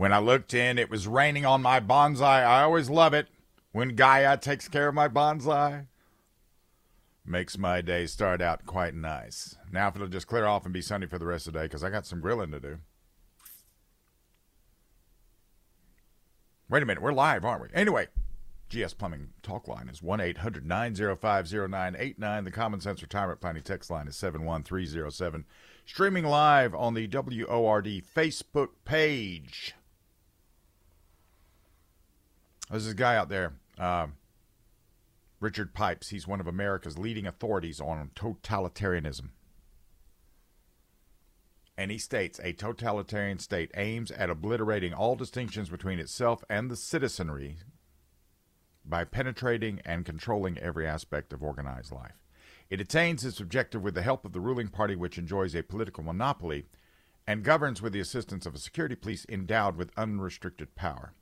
When I looked in, it was raining on my bonsai. I always love it when Gaia takes care of my bonsai. Makes my day start out quite nice. Now, if it'll just clear off and be sunny for the rest of the day, because I got some grilling to do. Wait a minute, we're live, aren't we? Anyway, GS Plumbing talk line is 1 800 905 0989. The Common Sense Retirement Planning text line is 71307. Streaming live on the WORD Facebook page. There's this guy out there, uh, Richard Pipes. He's one of America's leading authorities on totalitarianism. And he states a totalitarian state aims at obliterating all distinctions between itself and the citizenry by penetrating and controlling every aspect of organized life. It attains its objective with the help of the ruling party, which enjoys a political monopoly and governs with the assistance of a security police endowed with unrestricted power.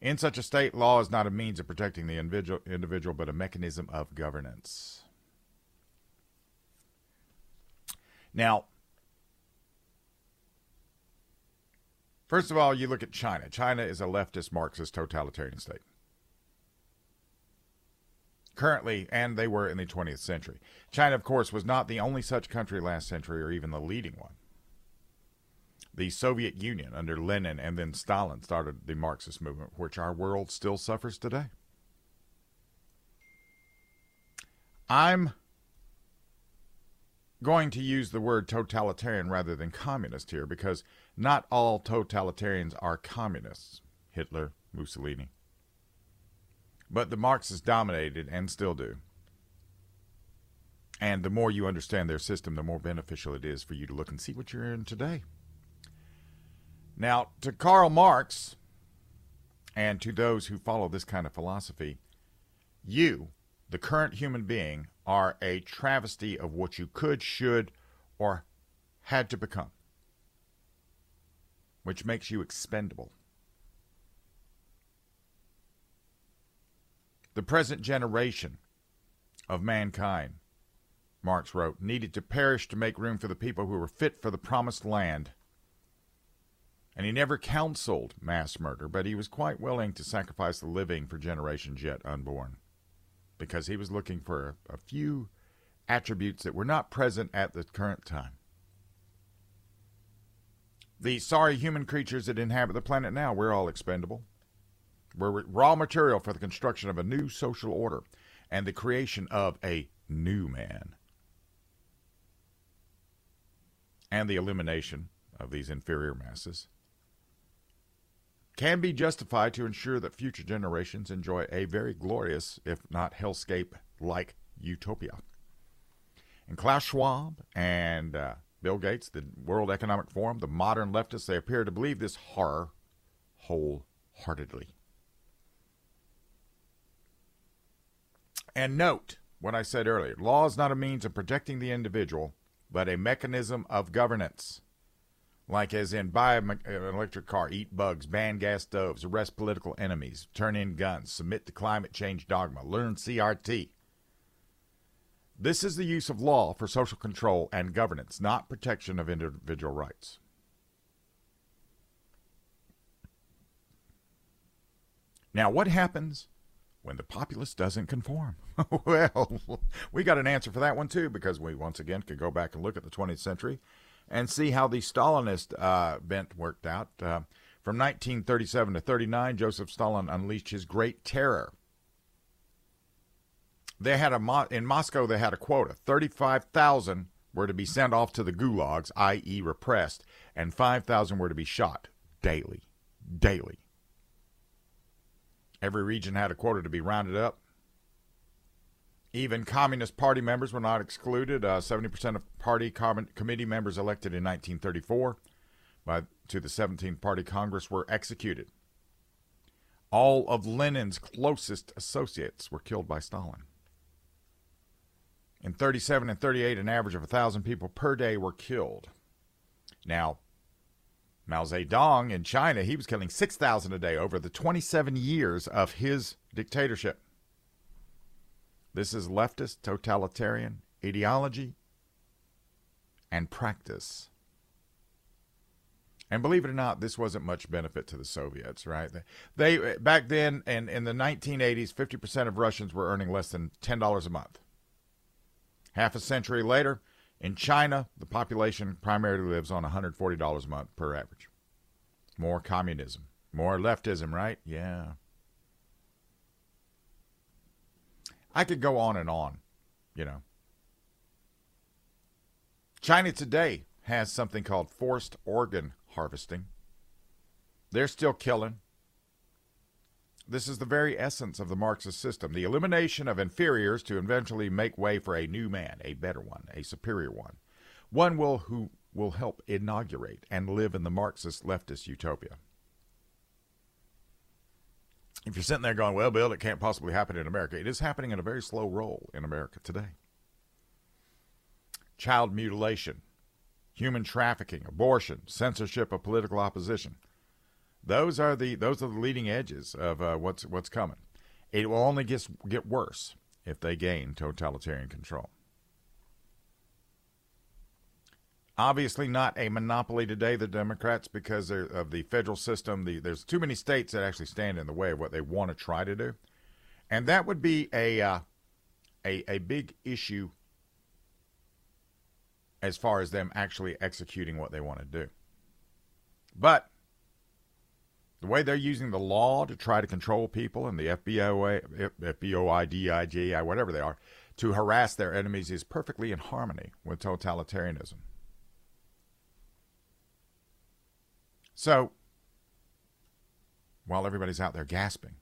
In such a state, law is not a means of protecting the individual, individual but a mechanism of governance. Now, first of all, you look at China. China is a leftist Marxist totalitarian state currently, and they were in the 20th century. China, of course, was not the only such country last century or even the leading one. The Soviet Union under Lenin and then Stalin started the Marxist movement, which our world still suffers today. I'm going to use the word totalitarian rather than communist here because not all totalitarians are communists. Hitler, Mussolini. But the Marxists dominated and still do. And the more you understand their system, the more beneficial it is for you to look and see what you're in today. Now, to Karl Marx and to those who follow this kind of philosophy, you, the current human being, are a travesty of what you could, should, or had to become, which makes you expendable. The present generation of mankind, Marx wrote, needed to perish to make room for the people who were fit for the promised land. And he never counseled mass murder, but he was quite willing to sacrifice the living for generations yet unborn, because he was looking for a, few attributes that were not present at the current time. The sorry human creatures that inhabit the planet now, we're all expendable. We're raw material for the construction of a new social order and the creation of a new man. And the elimination of these inferior masses can be justified to ensure that future generations enjoy a very glorious, if not hellscape like utopia. And Klaus Schwab and uh, Bill Gates, the World Economic Forum, the modern leftists, they appear to believe this horror wholeheartedly. And note what I said earlier law is not a means of protecting the individual, but a mechanism of governance. Like as in buy uh, an electric car, eat bugs, ban gas stoves, arrest political enemies, turn in guns, submit to climate change dogma, learn CRT. This is the use of law for social control and governance, not protection of individual rights. Now, what happens when the populace doesn't conform? well, we got an answer for that one too, because we once again could go back and look at the 20th century and see how the Stalinist uh, bent worked out. Uh, from 1937 to 39, Joseph Stalin unleashed his Great Terror. They had a in Moscow. They had a quota: 35,000 were to be sent off to the gulags, i.e., repressed, and 5,000 were to be shot daily, daily. Every region had a quota to be rounded up. Even Communist Party members were not excluded. Uh, 70% of party com- committee members elected in 1934 by, to the 17th Party Congress were executed. All of Lenin's closest associates were killed by Stalin. In 37 and 38, an average of 1,000 people per day were killed. Now, Mao Zedong in China, he was killing 6,000 a day over the 27 years of his dictatorship. This is leftist totalitarian ideology and practice. And believe it or not, this wasn't much benefit to the Soviets, right? They back then and in the 1980s, 50% of Russians were earning less than $10 a month. Half a century later, in China, the population primarily lives on $140 a month per average. More communism, more leftism, right? Yeah. I could go on and on, you know. China today has something called forced organ harvesting. They're still killing. This is the very essence of the Marxist system the elimination of inferiors to eventually make way for a new man, a better one, a superior one. One will, who will help inaugurate and live in the Marxist leftist utopia. If you're sitting there going, well, Bill, it can't possibly happen in America, it is happening in a very slow roll in America today. Child mutilation, human trafficking, abortion, censorship of political opposition. Those are the those are the leading edges of uh, what's what's coming. It will only get get worse if they gain totalitarian control. Obviously, not a monopoly today, the Democrats, because of the federal system. The, there's too many states that actually stand in the way of what they want to try to do, and that would be a uh, a a big issue as far as them actually executing what they want to do. But the way they're using the law to try to control people and the FBOI, DIGI, whatever they are, to harass their enemies is perfectly in harmony with totalitarianism. So, while everybody's out there gasping,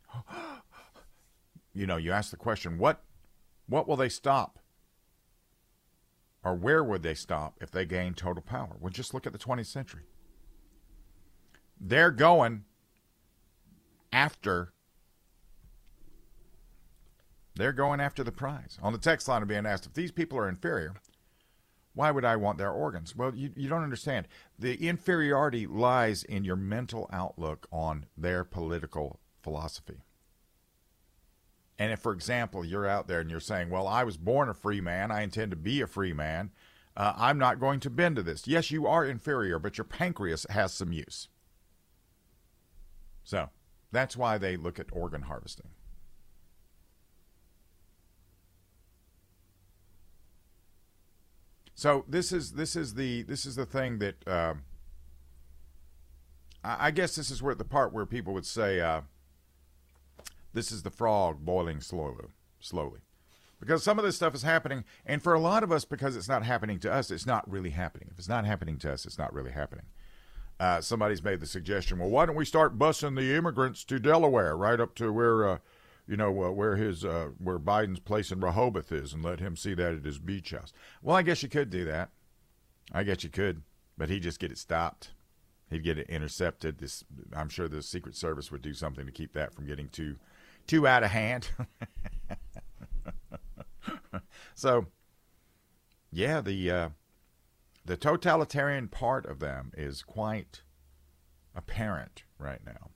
you know, you ask the question, what, what will they stop? Or where would they stop if they gain total power? Well, just look at the 20th century. They're going after they're going after the prize. On the text line, I'm being asked if these people are inferior, why would I want their organs? Well, you, you don't understand. The inferiority lies in your mental outlook on their political philosophy. And if, for example, you're out there and you're saying, well, I was born a free man, I intend to be a free man, uh, I'm not going to bend to this. Yes, you are inferior, but your pancreas has some use. So that's why they look at organ harvesting. So this is this is the this is the thing that uh, I, I, guess this is where the part where people would say uh, this is the frog boiling slowly, slowly, because some of this stuff is happening, and for a lot of us, because it's not happening to us, it's not really happening. If it's not happening to us, it's not really happening. Uh, somebody's made the suggestion. Well, why don't we start busing the immigrants to Delaware, right up to where, uh, you know, uh, where his uh, where Biden's place in Rehoboth is, and let him see that at his beach house? Well, I guess you could do that. I guess you could, but he'd just get it stopped. He'd get it intercepted. This, I'm sure, the Secret Service would do something to keep that from getting too too out of hand. so, yeah, the uh, the totalitarian part of them is quite apparent right now,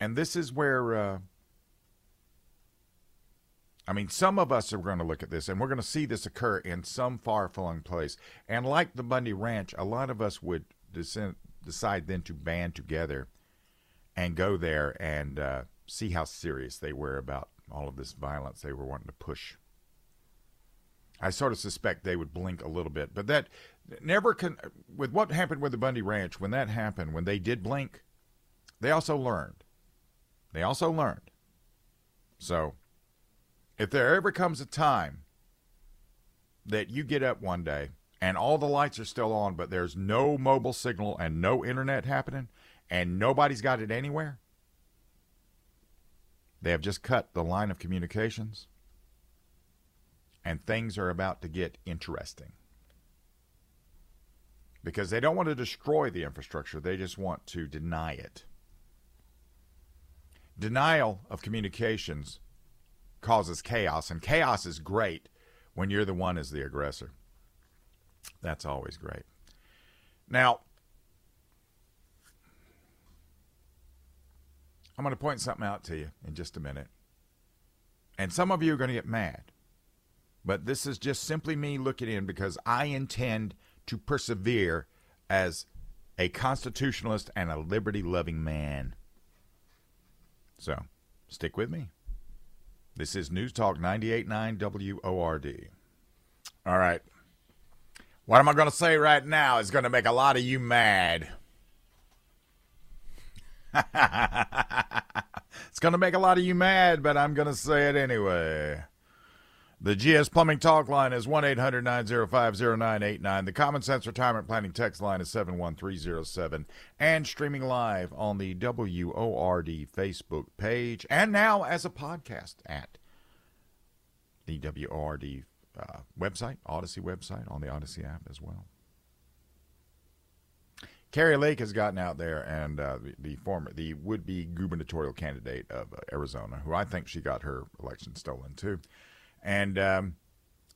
and this is where. Uh, I mean, some of us are going to look at this and we're going to see this occur in some far flung place. And like the Bundy Ranch, a lot of us would decide then to band together and go there and uh, see how serious they were about all of this violence they were wanting to push. I sort of suspect they would blink a little bit, but that never can. With what happened with the Bundy Ranch, when that happened, when they did blink, they also learned. They also learned. So, if there ever comes a time that you get up one day and all the lights are still on, but there's no mobile signal and no internet happening, and nobody's got it anywhere, they have just cut the line of communications, and things are about to get interesting. Because they don't want to destroy the infrastructure, they just want to deny it. Denial of communications causes chaos, and chaos is great when you're the one as the aggressor. That's always great. Now, I'm going to point something out to you in just a minute. And some of you are going to get mad. But this is just simply me looking in because I intend to persevere as a constitutionalist and a liberty loving man. So, stick with me. This is News Talk 98.9 WORD. All right. What am I going to say right now is going to make a lot of you mad. it's going to make a lot of you mad, but I'm going to say it anyway. The GS Plumbing Talk line is 1 800 905 0989. The Common Sense Retirement Planning text line is 71307. And streaming live on the WORD Facebook page and now as a podcast at the WORD uh, website, Audacy website, on the Audacy app as well. Kari Lake has gotten out there, and uh, the, the, former, the would-be gubernatorial candidate of uh, Arizona, who I think she got her election stolen too, and um,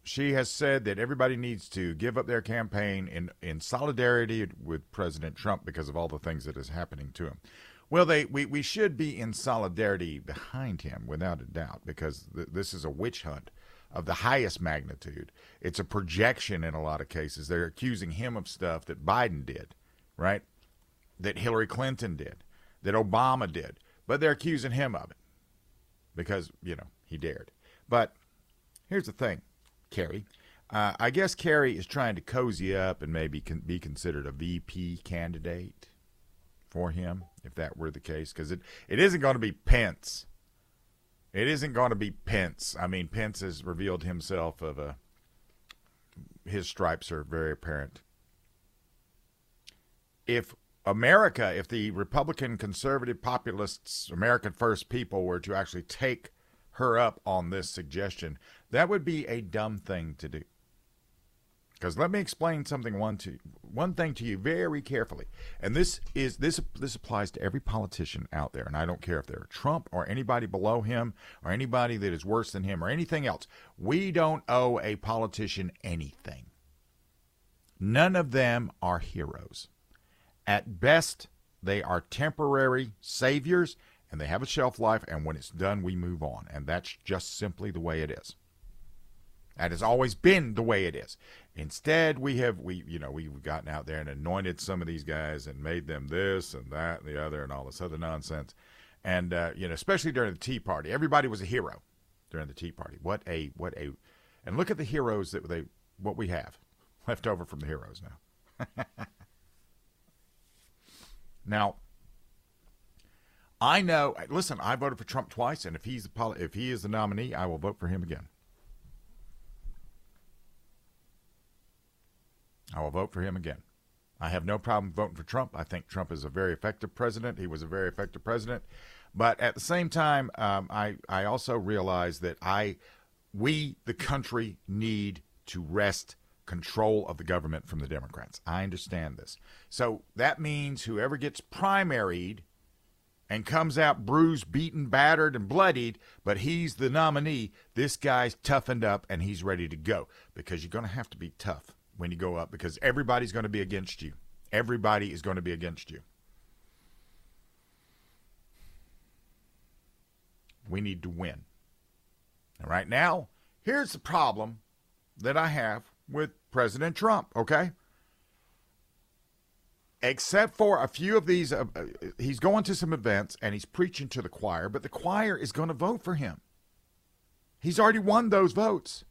she has said that everybody needs to give up their campaign in, in solidarity with President Trump because of all the things that is happening to him. Well, they we, we should be in solidarity behind him without a doubt because th- this is a witch hunt of the highest magnitude. It's a projection in a lot of cases. They're accusing him of stuff that Biden did, right? That Hillary Clinton did, that Obama did, but they're accusing him of it because, you know, he dared. But Here's the thing, Kari. Uh, I guess Kari is trying to cozy up and maybe can be considered a VP candidate for him, if that were the case, because it, it isn't going to be Pence. It isn't going to be Pence. I mean, Pence has revealed himself of a his stripes are very apparent. If America, if the Republican conservative populists, American First people were to actually take her up on this suggestion, that would be a dumb thing to do. Because let me explain something one to one thing to you very carefully, and this is this this applies to every politician out there, and I don't care if they're Trump or anybody below him or anybody that is worse than him or anything else. We don't owe a politician anything. None of them are heroes. At best, they are temporary saviors and they have a shelf life, and when it's done, we move on. And that's just simply the way it is. That has always been the way it is. Instead, we have we you know we've gotten out there and anointed some of these guys and made them this and that and the other and all this other nonsense, and uh, you know especially during the Tea Party, everybody was a hero during the Tea Party. What a what a, and look at the heroes that they what we have left over from the heroes now. now, I know. Listen, I voted for Trump twice, and if he's the if he is the nominee, I will vote for him again. I will vote for him again. I have no problem voting for Trump. I think Trump is a very effective president. He was a very effective president. But at the same time, um, I, I also realize that I, we, the country, need to wrest control of the government from the Democrats. I understand this. So that means whoever gets primaried and comes out bruised, beaten, battered, and bloodied, but he's the nominee, this guy's toughened up and he's ready to go because you're going to have to be tough when you go up because everybody's going to be against you. Everybody is going to be against you. We need to win. And right now, here's the problem that I have with President Trump, okay? Except for a few of these, uh, uh he's going to some events and he's preaching to the choir, but the choir is going to vote for him. He's already won those votes.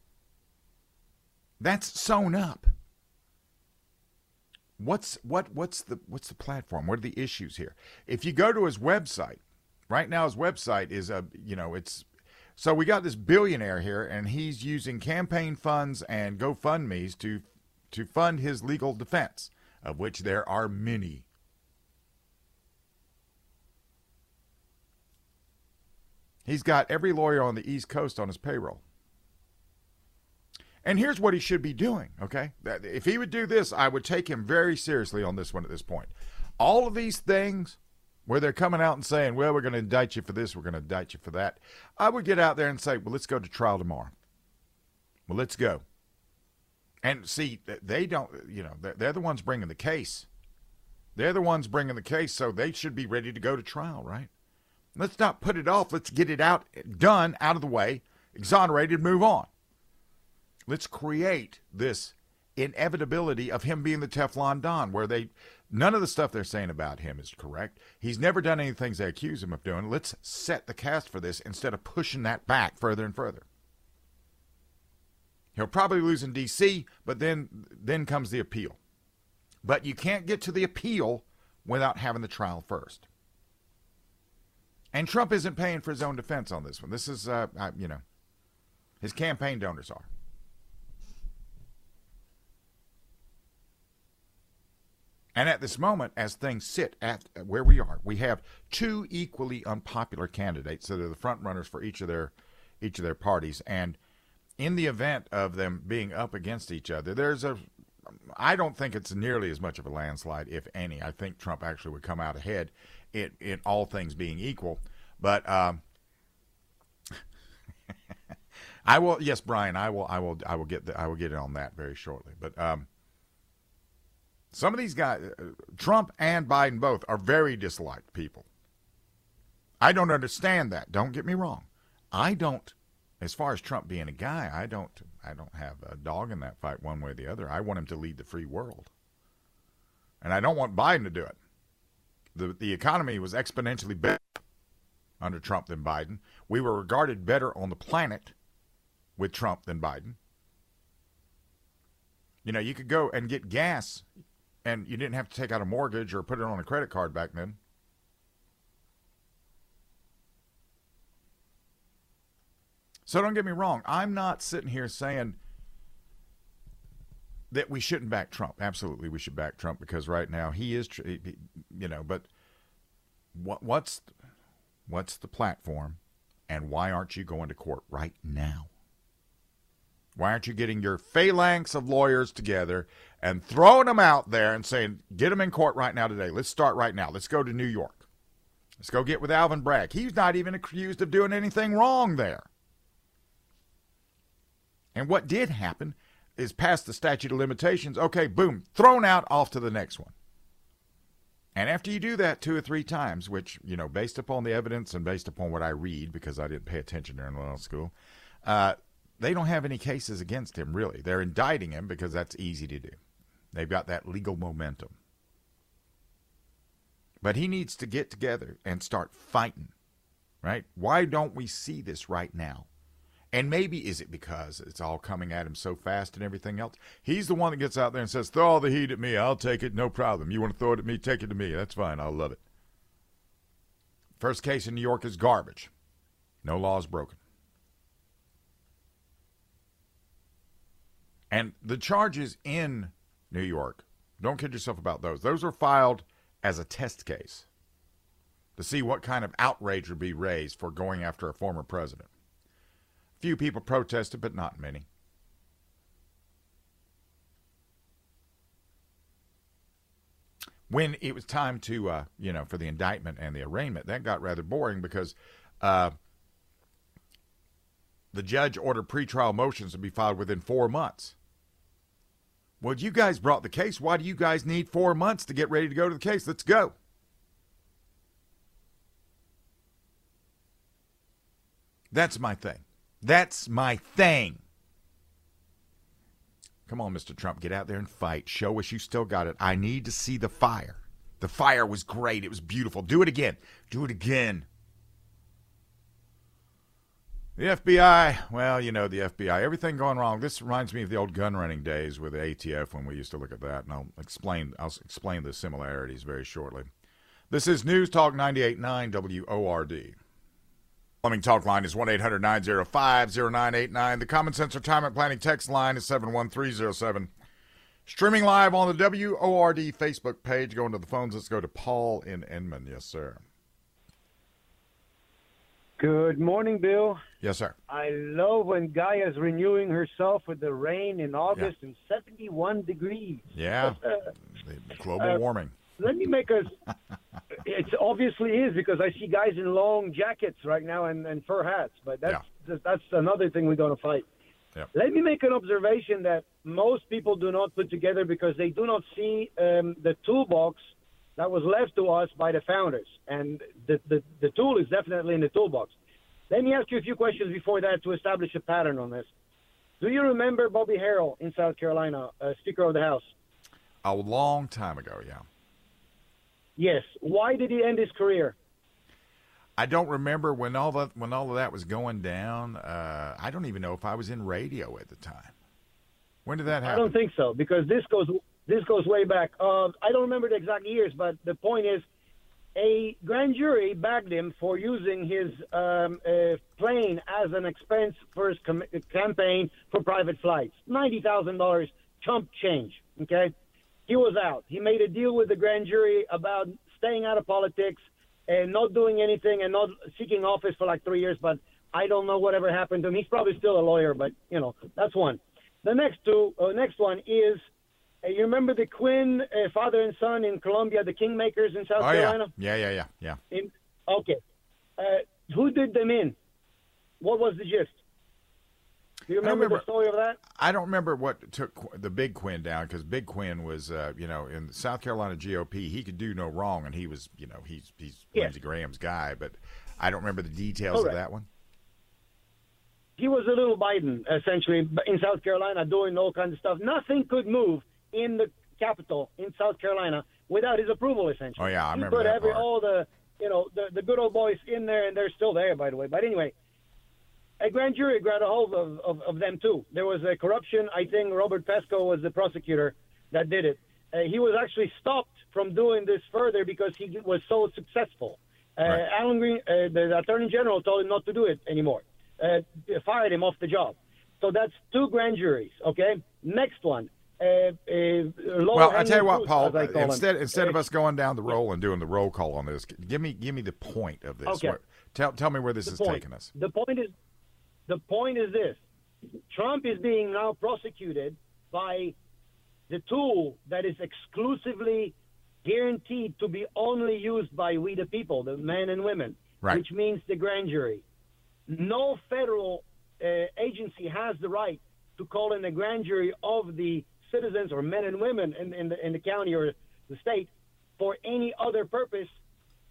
That's sewn up. What's what what's the what's the platform? What are the issues here? If you go to his website, right now his website is a you know it's so we got this billionaire here and he's using campaign funds and GoFundMe's to to fund his legal defense, of which there are many. He's got every lawyer on the East Coast on his payroll. And here's what he should be doing, okay? If he would do this, I would take him very seriously on this one at this point. All of these things where they're coming out and saying, well, we're going to indict you for this, we're going to indict you for that, I would get out there and say, well, let's go to trial tomorrow. Well, let's go. And see, they don't, you know, they're the ones bringing the case. They're the ones bringing the case, so they should be ready to go to trial, right? Let's not put it off. Let's get it out, done, out of the way, exonerated, move on. Let's create this inevitability of him being the Teflon Don, where they none of the stuff they're saying about him is correct. He's never done any things they accuse him of doing. Let's set the cast for this instead of pushing that back further and further. He'll probably lose in D.C., but then then comes the appeal. But you can't get to the appeal without having the trial first. And Trump isn't paying for his own defense on this one. This is, uh, you know, his campaign donors are. And at this moment, as things sit at where we are, we have two equally unpopular candidates that are the front runners for each of their each of their parties. And in the event of them being up against each other, there's a I don't think it's nearly as much of a landslide, if any. I think Trump actually would come out ahead in, in all things being equal. But um, I will, yes, Brian, I will, I will, I will get, the, I will get in on that very shortly. But um, some of these guys, uh, Trump and Biden both, are very disliked people. I don't understand that. Don't get me wrong. I don't. As far as Trump being a guy, I don't. I don't have a dog in that fight one way or the other. I want him to lead the free world, and I don't want Biden to do it. the The economy was exponentially better under Trump than Biden. We were regarded better on the planet with Trump than Biden. You know, you could go and get gas and you didn't have to take out a mortgage or put it on a credit card back then. So don't get me wrong. I'm not sitting here saying that we shouldn't back Trump. Absolutely, we should back Trump because right now he is, you know. But what, what's what's the platform, and why aren't you going to court right now? Why aren't you getting your phalanx of lawyers together and throwing them out there and saying, get them in court right now today? Let's start right now. Let's go to New York. Let's go get with Alvin Bragg. He's not even accused of doing anything wrong there. And what did happen is past the statute of limitations. Okay, boom, thrown out off to the next one. And after you do that two or three times, which, you know, based upon the evidence and based upon what I read, because I didn't pay attention during law school, uh, they don't have any cases against him, really. They're indicting him because that's easy to do. They've got that legal momentum. But he needs to get together and start fighting, right? Why don't we see this right now? And maybe is it because it's all coming at him so fast and everything else? He's the one that gets out there and says, throw all the heat at me. I'll take it. No problem. You want to throw it at me? Take it to me. That's fine. I'll love it. First case in New York is garbage. No laws broken. And the charges in New York, don't kid yourself about those. Those were filed as a test case to see what kind of outrage would be raised for going after a former president. Few people protested, but not many. When it was time to, uh, you know, for the indictment and the arraignment, that got rather boring because uh, the judge ordered pretrial motions to be filed within four months. Well, you guys brought the case. Why do you guys need four months to get ready to go to the case? Let's go. That's my thing. That's my thing. Come on, Mr. Trump, get out there and fight. Show us you still got it. I need to see the fire. The fire was great. It was beautiful. Do it again. Do it again. The FBI, well, you know, the FBI, everything going wrong. This reminds me of the old gun running days with the ATF when we used to look at that, and I'll explain I'll explain the similarities very shortly. This is News Talk 98.9 WORD. Plumbing Talk line is 1-800-905-0989. The Common Sense Retirement Planning text line is 71307. Streaming live on the WORD Facebook page. Going to the phones, let's go to Paul in Inman. Yes, sir. Good morning, Bill. Yes, sir. I love when Gaia's renewing herself with the rain in August yeah. and 71 degrees. Yeah, global uh, warming. Let me make a. it obviously is because I see guys in long jackets right now and, and fur hats, but that's yeah. that's another thing we're going to fight. Yeah. Let me make an observation that most people do not put together because they do not see um, the toolbox that was left to us by the founders. And the, the, the tool is definitely in the toolbox. Let me ask you a few questions before that to establish a pattern on this. Do you remember Bobby Harrell in South Carolina, uh, Speaker of the House? A long time ago, yeah. Yes. Why did he end his career? I don't remember when all that when all of that was going down. Uh, I don't even know if I was in radio at the time. When did that happen? I don't think so because this goes this goes way back. Uh, I don't remember the exact years, but the point is, a grand jury bagged him for using his um, uh, plane as an expense for his com- campaign for private flights. Ninety thousand dollars, chump change. Okay, he was out. He made a deal with the grand jury about staying out of politics and not doing anything and not seeking office for like three years. But I don't know whatever happened to him. He's probably still a lawyer, but you know that's one. The next two, uh, next one is. Uh, you remember the Quinn uh, father and son in Columbia, the Kingmakers in South oh Carolina? yeah, yeah, yeah, yeah, yeah. In, okay. Uh, who did them in? What was the gist? Do you remember, remember. the story of that? I don't remember what took the Big Quinn down because Big Quinn was, uh, you know, in the South Carolina GOP, he could do no wrong, and he was, you know, he's he's Yeah. Lindsey Graham's guy, but I don't remember the details of that one. he was a little Biden essentially in South Carolina doing all kinds of stuff. Nothing could move in the capital in South Carolina without his approval. Essentially, Oh, yeah, I he remember put that every part. all the you know the the good old boys in there, and they're still there, by the way. But anyway, a grand jury got a hold of, of, of them too. There was a corruption. I think Robert Pascoe was the prosecutor that did it. Uh, he was actually stopped from doing this further because he was so successful. Uh, Right. Alan Green, uh, the attorney general, told him not to do it anymore. Uh, fired him off the job. So that's two grand juries. Okay. Next one. Uh, uh, Well, I tell you what, Paul. As I call Instead, them. instead of Uh, us going down the roll and doing the roll call on this, give me give me the point of this. Okay. What- tell tell me where this the is point. taking us. The point is, the point is this: Trump is being now prosecuted by the tool that is exclusively guaranteed to be only used by we the people, the men and women, Right. which means the grand jury. No federal uh, agency has the right to call in a grand jury of the citizens or men and women in, in, the, in the county or the state for any other purpose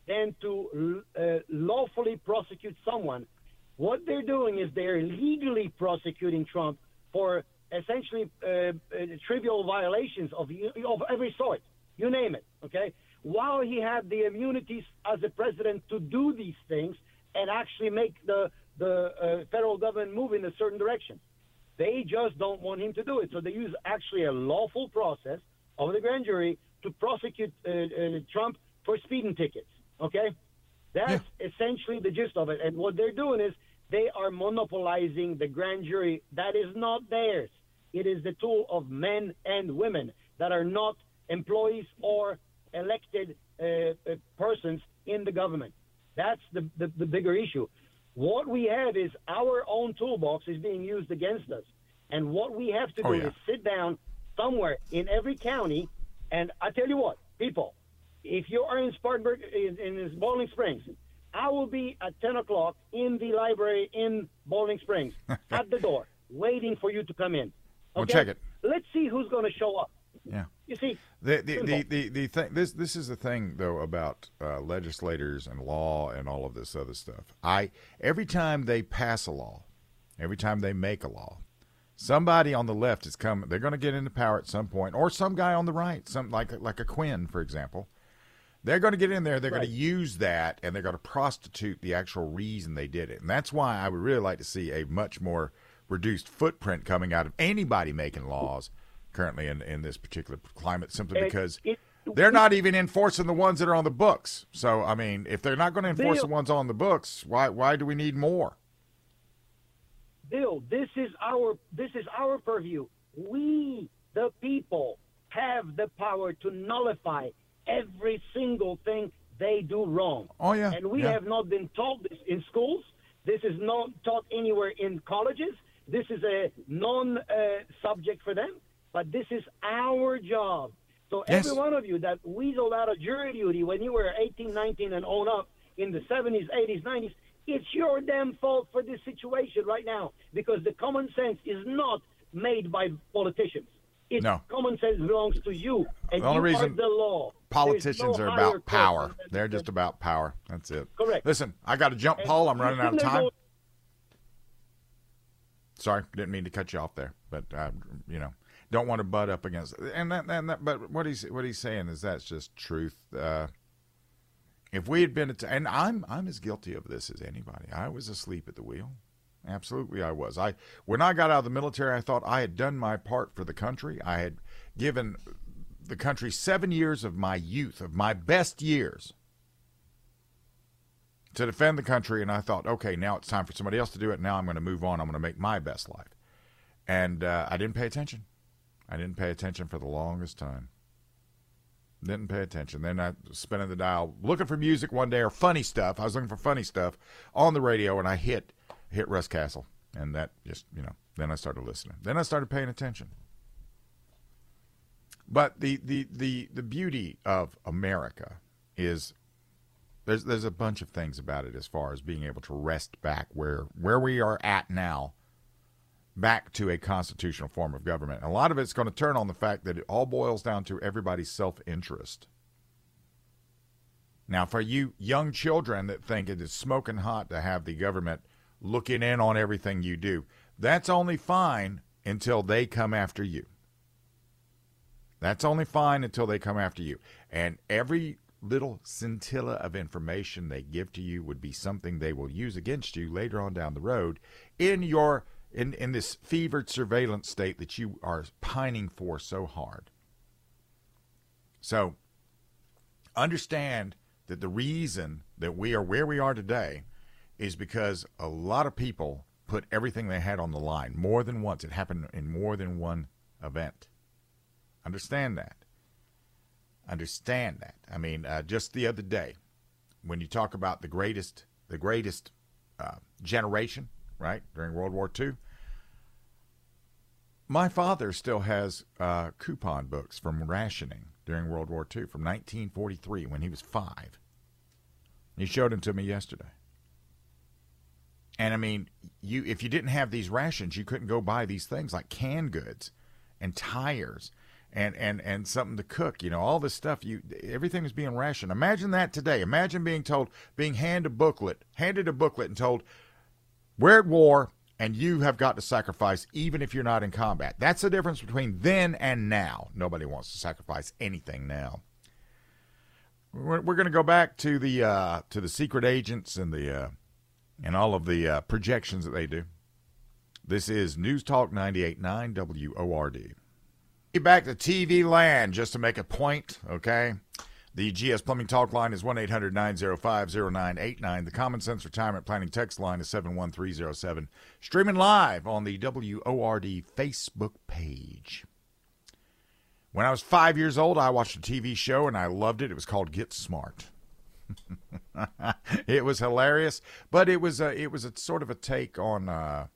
than to uh, lawfully prosecute someone. What they're doing is they're legally prosecuting Trump for essentially uh, uh, trivial violations of of every sort. You name it. Okay. While he had the immunities as a president to do these things and actually make the the uh, federal government move in a certain direction, they just don't want him to do it. So they use actually a lawful process of the grand jury to prosecute uh, uh, Trump for speeding tickets. Okay, that's essentially the gist of it. And what they're doing is they are monopolizing the grand jury that is not theirs. It is the tool of men and women that are not employees or elected uh, uh, persons in the government. That's the, the, the bigger issue. What we have is our own toolbox is being used against us. And what we have to oh, do Oh, yeah. is sit down somewhere in every county. And I tell you what, people, if you are in Spartanburg, in, in Boiling Springs, I will be at 10 o'clock in the library in Boiling Springs at the door, waiting for you to come in. Well, Okay? check it. Let's see who's going to show up. Yeah. You see, The the, the, the, the thing this this is the thing though about uh, legislators and law and all of this other stuff. I every time they pass a law, every time they make a law, somebody on the left is coming. They're going to get into power at some point, or some guy on the right, some like like a Quinn, for example. They're going to get in there. They're Right. going to use that, and they're going to prostitute the actual reason they did it. And that's why I would really like to see a much more reduced footprint coming out of anybody making laws currently in, in this particular climate, simply And because it- they're not even enforcing the ones that are on the books. So, I mean, if they're not going to enforce Bill- the ones on the books, why why do we need more? Bill, this is our this is our purview. We, the people, have the power to nullify every single thing they do wrong. Oh, yeah, And we yeah. have not been taught this in schools. This is not taught anywhere in colleges. This is a non uh, subject for them. But this is our job. So Yes. every one of you that weaseled out of jury duty when you were 18, 19, and own up in the 70s, 80s, 90s, it's your damn fault for this situation right now because the common sense is not made by politicians. It's No. common sense belongs to you, and The only you reason are the law. Politicians no are about power. They're just about power. That's it. Correct. Listen, I got to jump, Paul. I'm running out of You're sitting there time. going- Sorry, didn't mean to cut you off there, but uh, you know, don't want to butt up against. And that, and that, but what he's what he's saying is that's just truth. Uh, if we had been, and I'm I'm as guilty of this as anybody. I was asleep at the wheel. Absolutely, I was. I when I got out of the military, I thought I had done my part for the country. I had given the country seven years of my youth, of my best years, to defend the country, and I thought, okay, now it's time for somebody else to do it. Now I'm going to move on. I'm going to make my best life, and uh, I didn't pay attention. I didn't pay attention for the longest time. Didn't pay attention. Then I spinning the dial, looking for music one day or funny stuff. I was looking for funny stuff on the radio, and I hit hit Russ Castle, and that just you know. Then I started listening. Then I started paying attention. But the the the the beauty of America is there's there's a bunch of things about it as far as being able to rest back where where we are at now back to a constitutional form of government. And a lot of it's going to turn on the fact that it all boils down to everybody's self-interest. Now, for you young children that think it is smoking hot to have the government looking in on everything you do, that's only fine until they come after you. That's only fine until they come after you. And every little scintilla of information they give to you would be something they will use against you later on down the road in your in, in this fevered surveillance state that you are pining for so hard. So understand that the reason that we are where we are today is because a lot of people put everything they had on the line more than once. It happened in more than one event. Understand that. Understand that. I mean, uh, just the other day, when you talk about the greatest, the greatest uh, generation, right during World War II, my father still has uh, coupon books from rationing during World War II from 1943 when he was five. He showed them to me yesterday. And I mean, you if you didn't have these rations, you couldn't go buy these things like canned goods and tires and and and something to cook. You know, all this stuff. You everything is being rationed. Imagine that today. Imagine being told, being handed a booklet, handed a booklet, and told, "We're at war, and you have got to sacrifice, even if you're not in combat." That's the difference between then and now. Nobody wants to sacrifice anything now. We're, we're going to go back to the uh, to the secret agents and the uh, and all of the uh, projections that they do. This is News Talk 98.9 WORD back to TV land just to make a point, okay? The GS Plumbing Talk line is 1 800 905 0989. The Common Sense Retirement Planning text line is 71307. Streaming live on the WORD Facebook page. When I was five years old, I watched a TV show and I loved it. It was called Get Smart. it was hilarious, but it was a, it was a sort of a take on uh,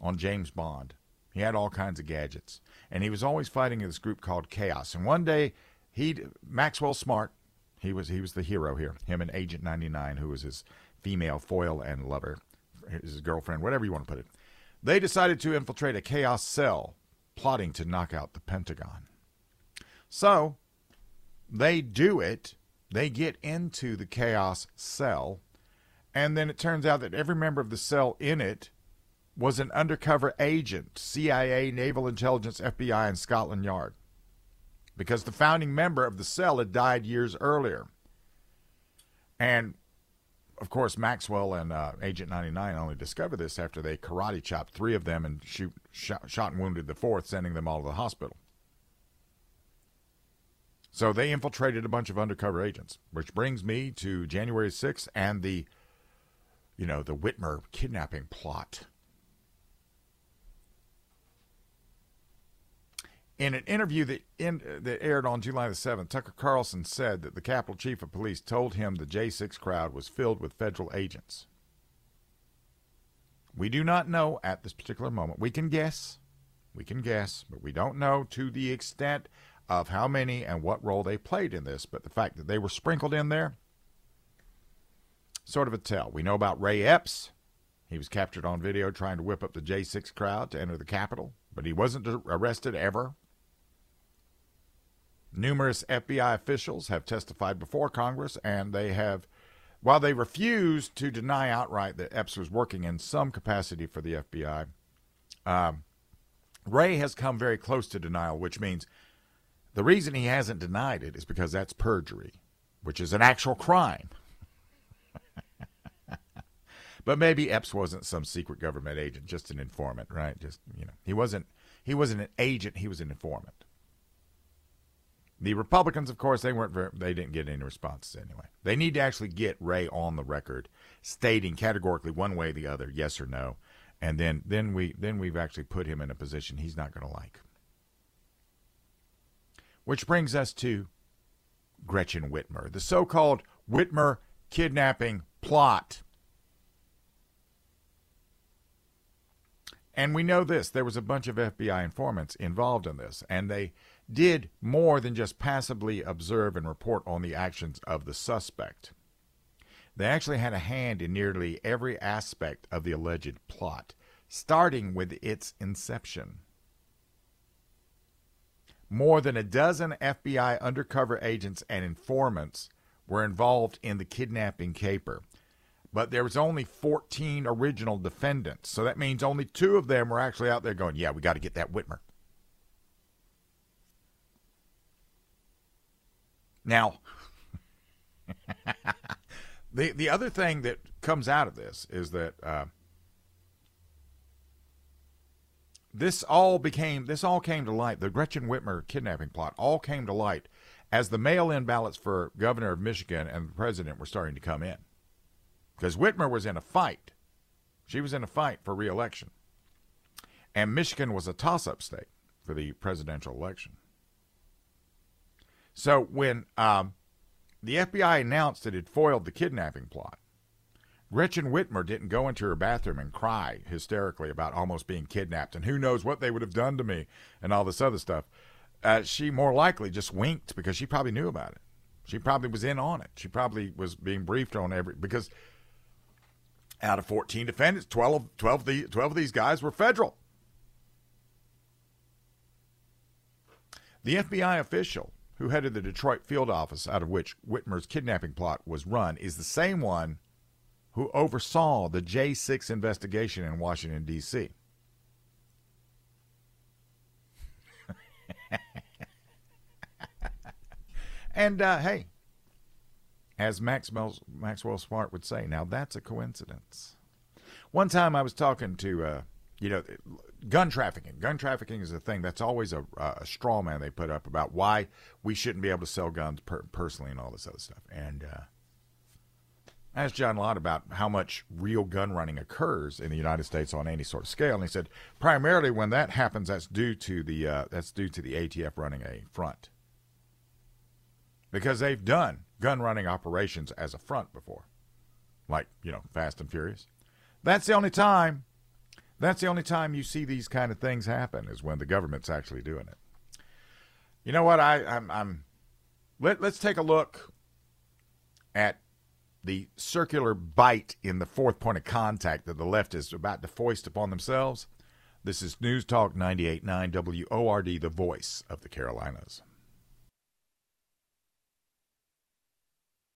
on James Bond. He had all kinds of gadgets and he was always fighting this group called KAOS. And one day, he Maxwell Smart, he was he was the hero here. Him and Agent 99, who was his female foil and lover, his girlfriend, whatever you want to put it. They decided to infiltrate a KAOS cell, plotting to knock out the Pentagon. So, they do it. They get into the KAOS cell, and then it turns out that every member of the cell in it was an undercover agent, CIA, Naval Intelligence, FBI, and Scotland Yard, because the founding member of the cell had died years earlier. And of course, Maxwell and uh, Agent 99 only discovered this after they karate chopped three of them and shoot, shot, shot and wounded the fourth, sending them all to the hospital. So they infiltrated a bunch of undercover agents, which brings me to January 6th and the, you know, the Whitmer kidnapping plot. In an interview that, in, uh, that aired on July the 7th, Tucker Carlson said that the Capitol Chief of Police told him the J6 crowd was filled with federal agents. We do not know at this particular moment. We can guess. We can guess, but we don't know to the extent of how many and what role they played in this. But the fact that they were sprinkled in there, sort of a tell. We know about Ray Epps. He was captured on video trying to whip up the J6 crowd to enter the Capitol, but he wasn't arrested ever. Numerous FBI officials have testified before Congress, and they have, while they refused to deny outright that Epps was working in some capacity for the FBI, Um, Wray has come very close to denial, which means the reason he hasn't denied it is because that's perjury, which is an actual crime. but maybe Epps wasn't some secret government agent, just an informant, right? Just you know, he wasn't he wasn't an agent, he was an informant. The Republicans, of course, they weren't very, they didn't get any responses anyway. They need to actually get Wray on the record stating categorically one way or the other, yes or no, and then then we then we've actually put him in a position he's not going to like. Which brings us to Gretchen Whitmer, the so-called Whitmer kidnapping plot. And we know this there was a bunch of FBI informants involved in this, and they did more than just passively observe and report on the actions of the suspect. They actually had a hand in nearly every aspect of the alleged plot, starting with its inception. More than a dozen FBI undercover agents and informants were involved in the kidnapping caper, but there was only 14 original defendants. So that means only two of them were actually out there going, "Yeah, we got to get that Whitmer." Now, the the other thing that comes out of this is that uh, this all became this all came to light. The Gretchen Whitmer kidnapping plot all came to light as the mail-in ballots for governor of Michigan and the president were starting to come in, because Whitmer was in a fight. She was in a fight for reelection, and Michigan was a toss-up state for the presidential election. So when um, the FBI announced that it foiled the kidnapping plot, Gretchen Whitmer didn't go into her bathroom and cry hysterically about almost being kidnapped and who knows what they would have done to me and all this other stuff. Uh, she more likely just winked because she probably knew about it. She probably was in on it. She probably was being briefed on every because out of 14 defendants, 12, 12, of, the, 12 of these guys were federal. The FBI official who headed the Detroit field office out of which Whitmer's kidnapping plot was run, is the same one who oversaw the J6 investigation in Washington, D.C. and uh, hey, as Maxwell, Maxwell Smart would say, now that's a coincidence. One time I was talking to, uh, you know, gun trafficking. Gun trafficking is a thing that's always a, a straw man they put up about why we shouldn't be able to sell guns per- personally and all this other stuff. And uh, I asked John Lott about how much real gun running occurs in the United States on any sort of scale, and he said primarily when that happens, that's due to the uh, that's due to the ATF running a front because they've done gun running operations as a front before, like you know Fast and Furious. That's the only time that's the only time you see these kind of things happen is when the government's actually doing it. You know what? I, I'm, I'm let, let's take a look at the circular bite in the fourth point of contact that the left is about to foist upon themselves. This is News Talk 98.9 WORD, the voice of the Carolinas.